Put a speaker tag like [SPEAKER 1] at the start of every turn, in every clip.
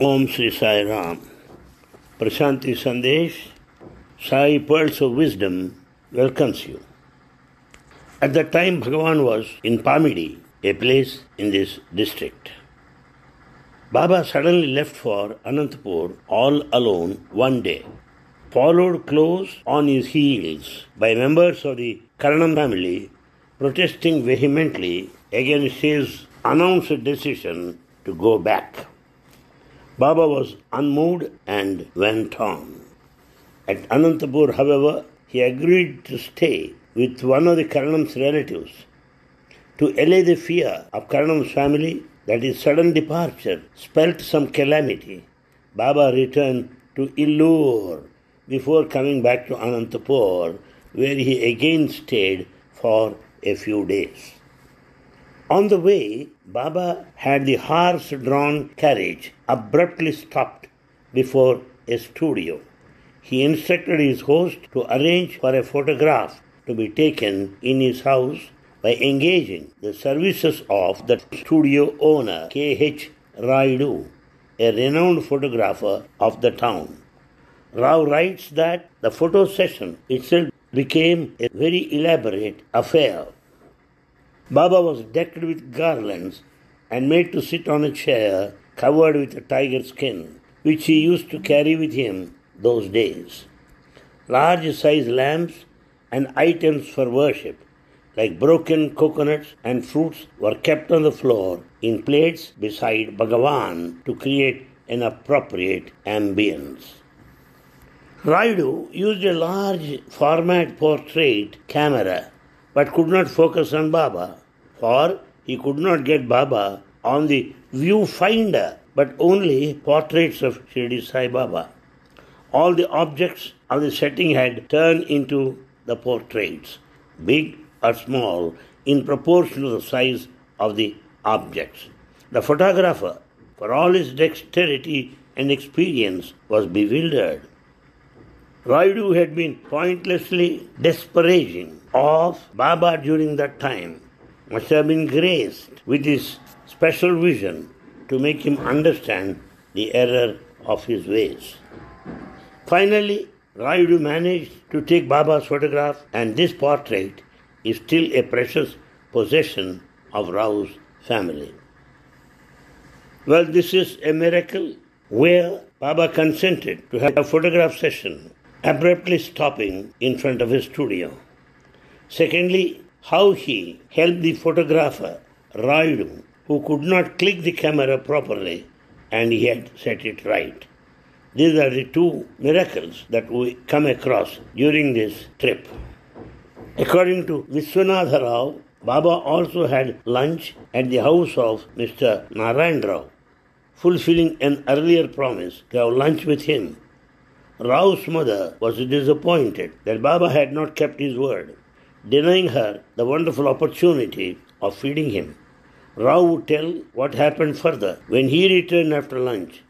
[SPEAKER 1] Om Sri Sai Ram. Prashanti Sandesh, Sai Pearls of Wisdom welcomes you. At that time, Bhagavan was in Pamidi, a place in this district. Baba suddenly left for Anantapur all alone one day, followed close on his heels by members of the Karanam family protesting vehemently against his announced decision to go back. Baba was unmoved and went on. At Anantapur, however, he agreed to stay with one of the Karanam's relatives to allay the fear of Karanam's family that his sudden departure spelt some calamity. Baba returned to Illur before coming back to Anantapur, where he again stayed for a few days. On the way, Baba had the horse drawn carriage abruptly stopped before a studio. He instructed his host to arrange for a photograph to be taken in his house by engaging the services of the studio owner K.H. Raidu, a renowned photographer of the town. Rao writes that the photo session itself became a very elaborate affair. Baba was decked with garlands and made to sit on a chair covered with a tiger skin, which he used to carry with him those days. Large sized lamps and items for worship, like broken coconuts and fruits, were kept on the floor in plates beside Bhagavan to create an appropriate ambience. Raidu used a large format portrait camera but could not focus on Baba, for he could not get Baba on the viewfinder but only portraits of Shirdi Sai Baba. All the objects of the setting had turned into the portraits, big or small, in proportion to the size of the objects. The photographer, for all his dexterity and experience, was bewildered. Raidu had been pointlessly disparaging of Baba during that time, must have been graced with his special vision to make him understand the error of his ways. Finally, Raidu managed to take Baba's photograph, and this portrait is still a precious possession of Rao's family. Well, this is a miracle where Baba consented to have a photograph session, abruptly stopping in front of his studio. Secondly, how he helped the photographer, Raidu, who could not click the camera properly, and he had set it right. These are the two miracles that we come across during this trip. According to Viswanatha Rao, Baba also had lunch at the house of Mr. Narayan Rao, fulfilling an earlier promise to have lunch with him. Rao's mother was disappointed that Baba had not kept his word, denying her the wonderful opportunity of feeding him. Rao would tell what happened further when he returned after lunch.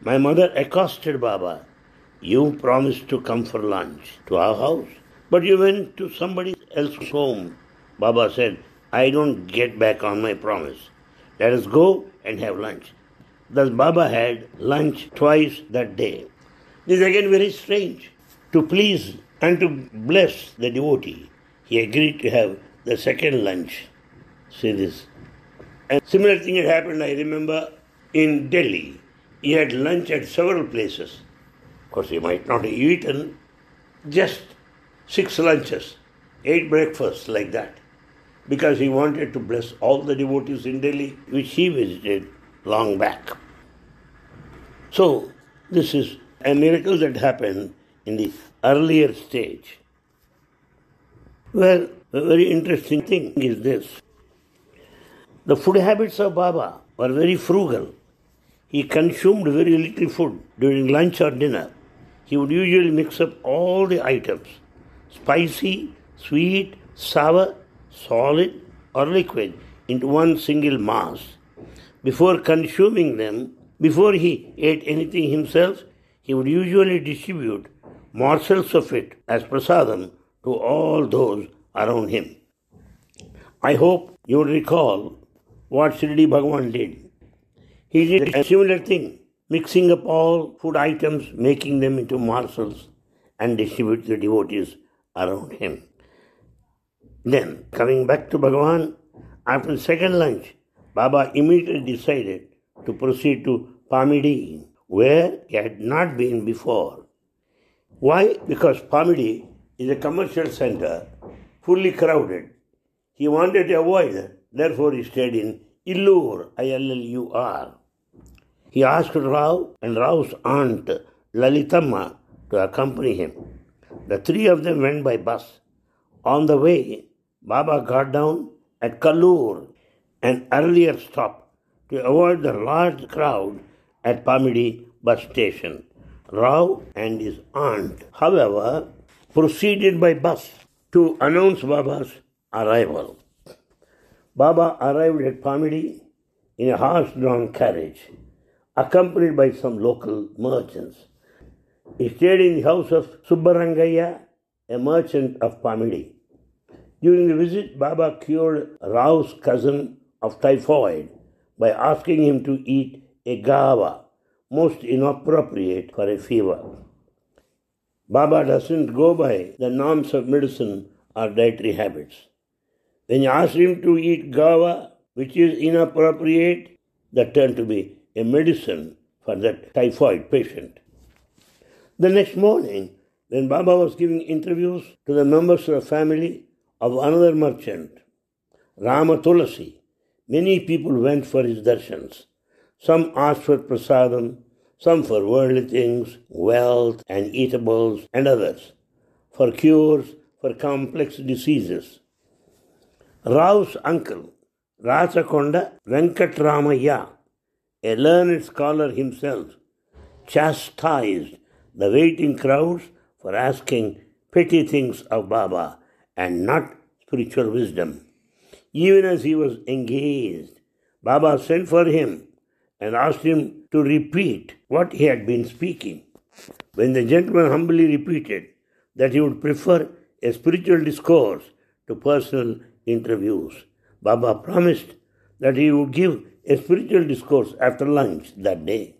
[SPEAKER 1] My mother accosted Baba. You promised to come for lunch to our house, but you went to somebody else's home. Baba said, I don't get back on my promise. Let us go and have lunch. Thus, Baba had lunch twice that day. This is again very strange. To please and to bless the devotee, he agreed to have the second lunch. See this. And similar thing had happened, I remember, in Delhi. He had lunch at several places. Of course, he might not have eaten just six lunches, eight breakfasts like that, because he wanted to bless all the devotees in Delhi, which he visited long back. So, this is a miracle that happened in the earlier stage. Well, a very interesting thing is this. The food habits of Baba were very frugal. He consumed very little food during lunch or dinner. He would usually mix up all the items spicy, sweet, sour, solid, or liquid into one single mass. Before consuming them, before he ate anything himself, he would usually distribute morsels of it as prasadam to all those around him. I hope you recall what Shirdi Bhagavan did. He did a similar thing mixing up all food items, making them into morsels, and distribute the devotees around him. Then, coming back to Bhagavan, after the second lunch, Baba immediately decided to proceed to Pamidi, where he had not been before. Why? Because Pamidi is a commercial center, fully crowded. He wanted to avoid therefore he stayed in Illur, I-L-L-U-R. He asked Rao and Rao's aunt Lalitamma to accompany him. The three of them went by bus. On the way, Baba got down at Kallur, an earlier stop, to avoid the large crowd at Pamidi bus station. Rao and his aunt, however, proceeded by bus to announce Baba's arrival. Baba arrived at Pamidi in a horse-drawn carriage, accompanied by some local merchants. He stayed in the house of Subbarangaya, a merchant of Pamidi. During the visit, Baba cured Rao's cousin of typhoid by asking him to eat a guava, most inappropriate for a fever. Baba doesn't go by the norms of medicine or dietary habits. When you ask him to eat guava, which is inappropriate, that turned to be a medicine for that typhoid patient. The next morning, when Baba was giving interviews to the members of the family of another merchant, Rama Tulasi, many people went for his darshans. Some asked for prasadam, some for worldly things, wealth and eatables, and others for cures for complex diseases. Rao's uncle, Rachakonda Venkatramaya, a learned scholar himself, chastised the waiting crowds for asking petty things of Baba and not spiritual wisdom. Even as he was engaged, Baba sent for him and asked him to repeat what he had been speaking. When the gentleman humbly repeated that he would prefer a spiritual discourse to personal interviews, Baba promised that he would give a spiritual discourse after lunch that day.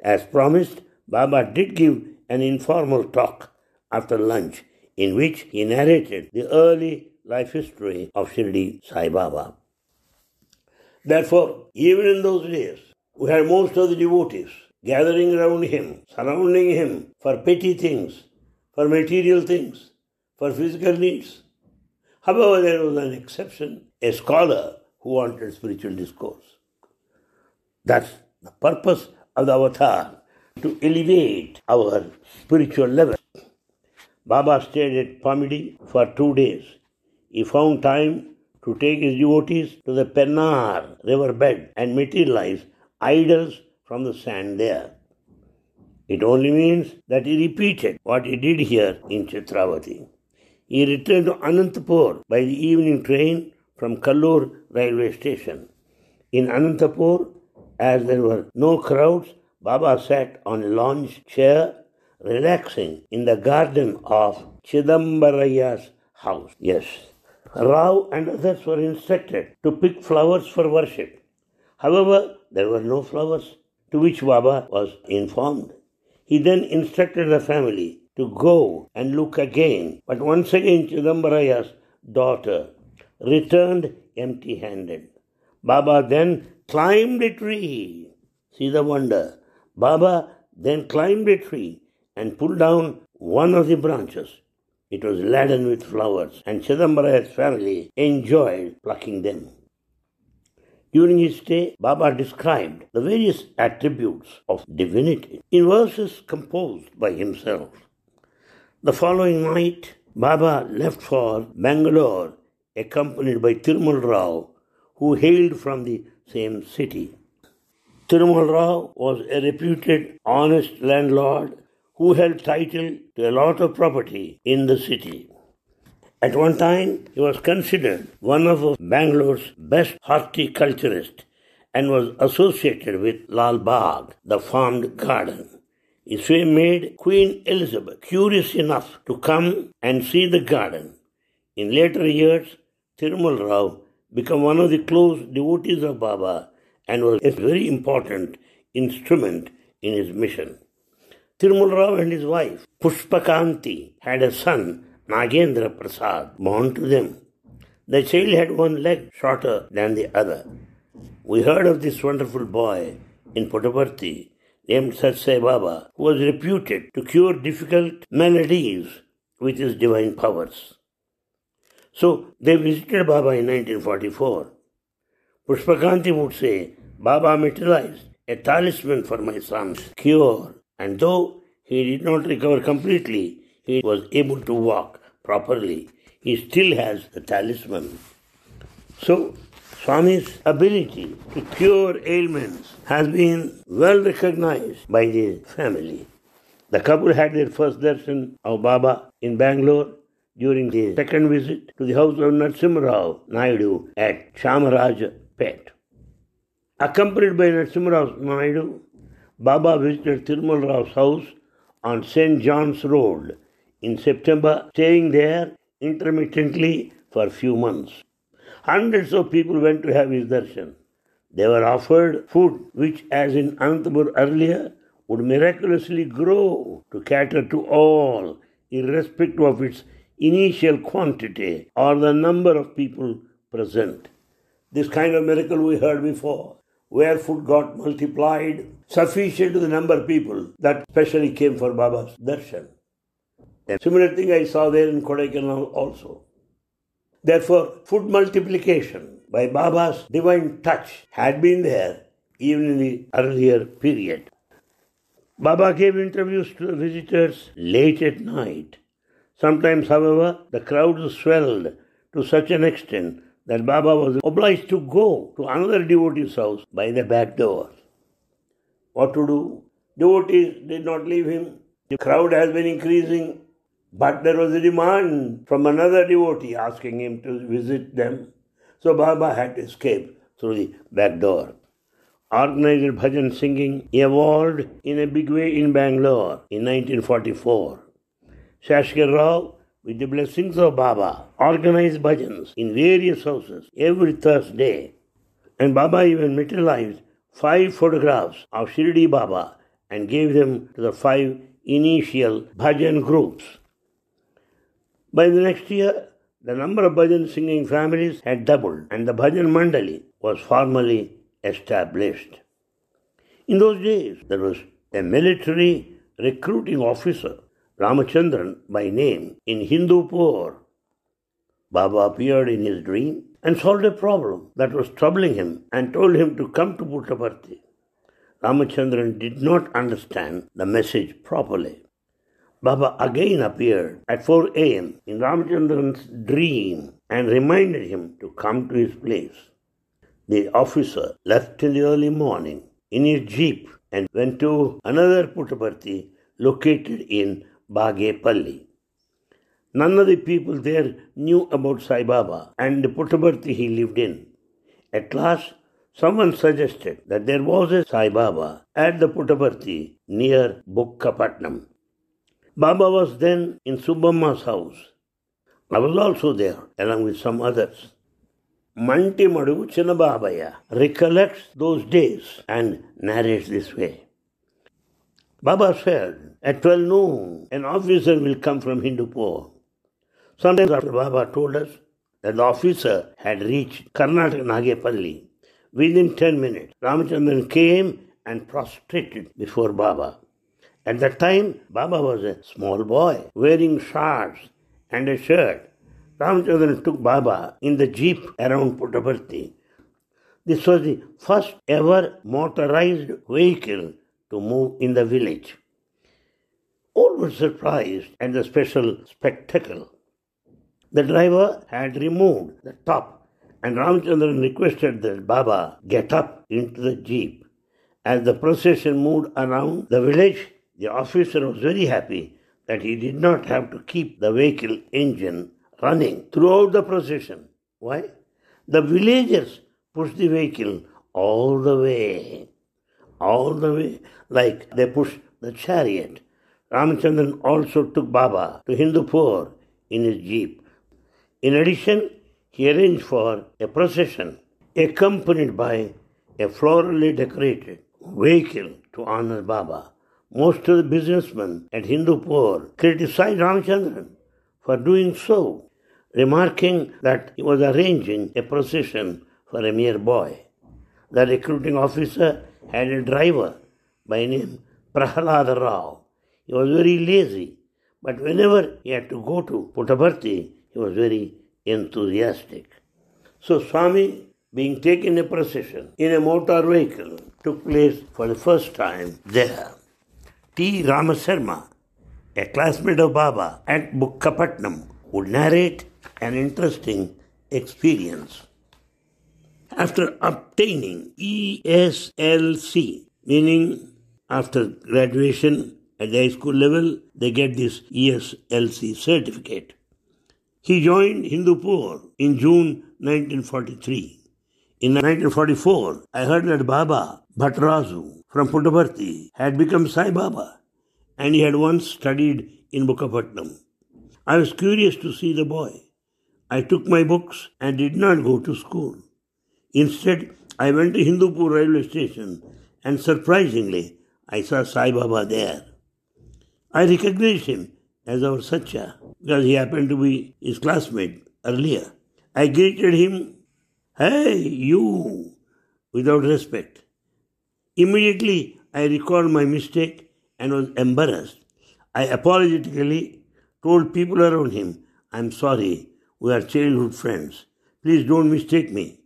[SPEAKER 1] As promised, Baba did give an informal talk after lunch in which he narrated the early life history of Shirdi Sai Baba. Therefore, even in those days, we had most of the devotees gathering around him, surrounding him for petty things, for material things, for physical needs. However, there was an exception, a scholar who wanted spiritual discourse. That's the purpose of the avatar to elevate our spiritual level. Baba stayed at Pamidi for two days. He found time to take his devotees to the Pennar riverbed and materialize idols from the sand there. It only means that he repeated what he did here in Chitravati. He returned to Anantapur by the evening train from Kallur railway station. In Anantapur, as there were no crowds, Baba sat on a lounge chair, relaxing in the garden of Chidambaraya's house. Yes, Rao and others were instructed to pick flowers for worship. However, there were no flowers, to which Baba was informed. He then instructed the family to go and look again, but once again Chidambaraya's daughter returned empty handed. Baba then climbed a tree. See the wonder. Baba then climbed a tree and pulled down one of the branches. It was laden with flowers, and Chidambaraya's family enjoyed plucking them. During his stay, Baba described the various attributes of divinity in verses composed by himself. The following night, Baba left for Bangalore, accompanied by Tirumal Rao, who hailed from the same city. Tirumal Rao was a reputed, honest landlord who held title to a lot of property in the city. At one time, he was considered one of Bangalore's best horticulturists and was associated with Lal Bagh, the farmed garden. His fame made Queen Elizabeth curious enough to come and see the garden. In later years, Tirumal Rao became one of the close devotees of Baba and was a very important instrument in his mission. Tirumala Rao and his wife, Pushpakanti, had a son, Nagendra Prasad, born to them. The child had one leg shorter than the other. We heard of this wonderful boy in Puttaparthi named Sathya Sai Baba, who was reputed to cure difficult maladies with his divine powers. So they visited Baba in 1944. Pushpakanti would say, Baba materialized a talisman for my son's cure, and though he did not recover completely, he was able to walk properly. He still has the talisman. So, Swami's ability to cure ailments has been well recognized by the family. The couple had their first darshan of Baba in Bangalore during the second visit to the house of Narasimha Naidu at Chamaraj Pet. Accompanied by Narasimha Naidu, Baba visited Tirumala Rao's house on St. John's Road in September, staying there intermittently for a few months. Hundreds of people went to have his darshan. They were offered food which, as in Anantapur earlier, would miraculously grow to cater to all, irrespective of its initial quantity or the number of people present. This kind of miracle we heard before, where food got multiplied sufficient to the number of people that specially came for Baba's darshan. Similar thing I saw there in Kodaikanal also. Therefore, food multiplication by Baba's divine touch had been there even in the earlier period. Baba gave interviews to visitors late at night. Sometimes, however, the crowds swelled to such an extent that Baba was obliged to go to another devotee's house by the back door. What to do? Devotees did not leave him. The crowd has been increasing but there was a demand from another devotee asking him to visit them. So Baba had to escape through the back door. Organized bhajan singing evolved in a big way in Bangalore in 1944. Shashkar Rao, with the blessings of Baba, organized bhajans in various houses every Thursday. And Baba even materialized five photographs of Shirdi Baba and gave them to the five initial bhajan groups. By the next year, the number of bhajan singing families had doubled and the bhajan mandali was formally established. In those days, there was a military recruiting officer, Ramachandran by name, in Hindupur. Baba appeared in his dream and solved a problem that was troubling him and told him to come to Puttaparthi. Ramachandran did not understand the message properly. Baba again appeared at 4 a.m. in Ramachandran's dream and reminded him to come to his place. The officer left the early morning in his jeep and went to another Puttaparthi located in Bagepalli. None of the people there knew about Sai Baba and the Puttaparthi he lived in. At last, someone suggested that there was a Sai Baba at the Puttaparthi near Bukkapatnam. Baba was then in Subbamma's house. I was also there, along with some others. Manti Madu Chinnababaya recollects those days and narrates this way. Baba said, at 12 noon, an officer will come from Hindupur. Sometimes after Baba told us that the officer had reached Karnataka Nagepalli. Within 10 minutes, Ramachandran came and prostrated before Baba. At that time, Baba was a small boy wearing shorts and a shirt. Ramachandran took Baba in the jeep around Puttaparthi. This was the first ever motorized vehicle to move in the village. All were surprised at the special spectacle. The driver had removed the top, and Ramachandran requested that Baba get up into the jeep. As the procession moved around the village, the officer was very happy that he did not have to keep the vehicle engine running throughout the procession. Why? The villagers pushed the vehicle all the way, all the way, like they pushed the chariot. Ramachandran also took Baba to Hindupur in his jeep. In addition, he arranged for a procession accompanied by a florally decorated vehicle to honor Baba. Most of the businessmen at Hindupur criticized Ramachandran for doing so, remarking that he was arranging a procession for a mere boy. The recruiting officer had a driver by name Prahalada Rao. He was very lazy, but whenever he had to go to Puttaparthi, he was very enthusiastic. So Swami, being taken a procession in a motor vehicle, took place for the first time there. T. Ramasarma, a classmate of Baba at Bukkapatnam, would narrate an interesting experience. After obtaining ESLC, meaning after graduation at the high school level, they get this ESLC certificate. He joined Hindupur in June 1943. In 1944, I heard that Baba Bhattarazu from Puttaparthi had become Sai Baba and he had once studied in Bukkapatnam. I was curious to see the boy. I took my books and did not go to school. Instead, I went to Hindupur railway station and surprisingly, I saw Sai Baba there. I recognized him as our Satya because he happened to be his classmate earlier. I greeted him, Hey, you, without respect. Immediately, I recalled my mistake and was embarrassed. I apologetically told people around him, I'm sorry, we are childhood friends. Please don't mistake me.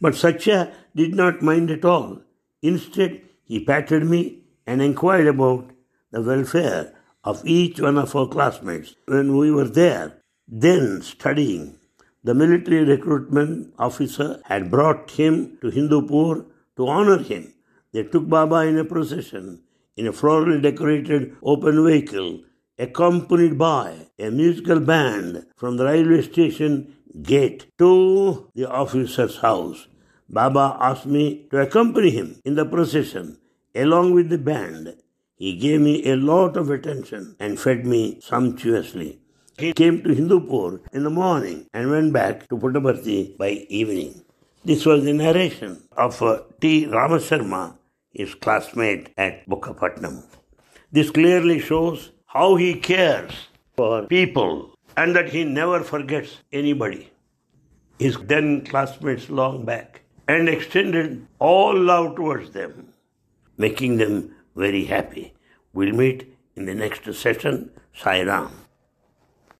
[SPEAKER 1] But Satya did not mind at all. Instead, he patted me and inquired about the welfare of each one of our classmates when we were there, then studying. The military recruitment officer had brought him to Hindupur to honor him. They took Baba in a procession in a florally decorated open vehicle, accompanied by a musical band from the railway station gate to the officer's house. Baba asked me to accompany him in the procession along with the band he gave me a lot of attention and fed me sumptuously. He came to Hindupur in the morning and went back to Puttaparthi by evening. This was the narration of uh, T. Ramasarma, his classmate at Bukkapatnam. This clearly shows how he cares for people and that he never forgets anybody. His then classmates long back and extended all love towards them, making them very happy. We'll meet in the next session. Sai Ram.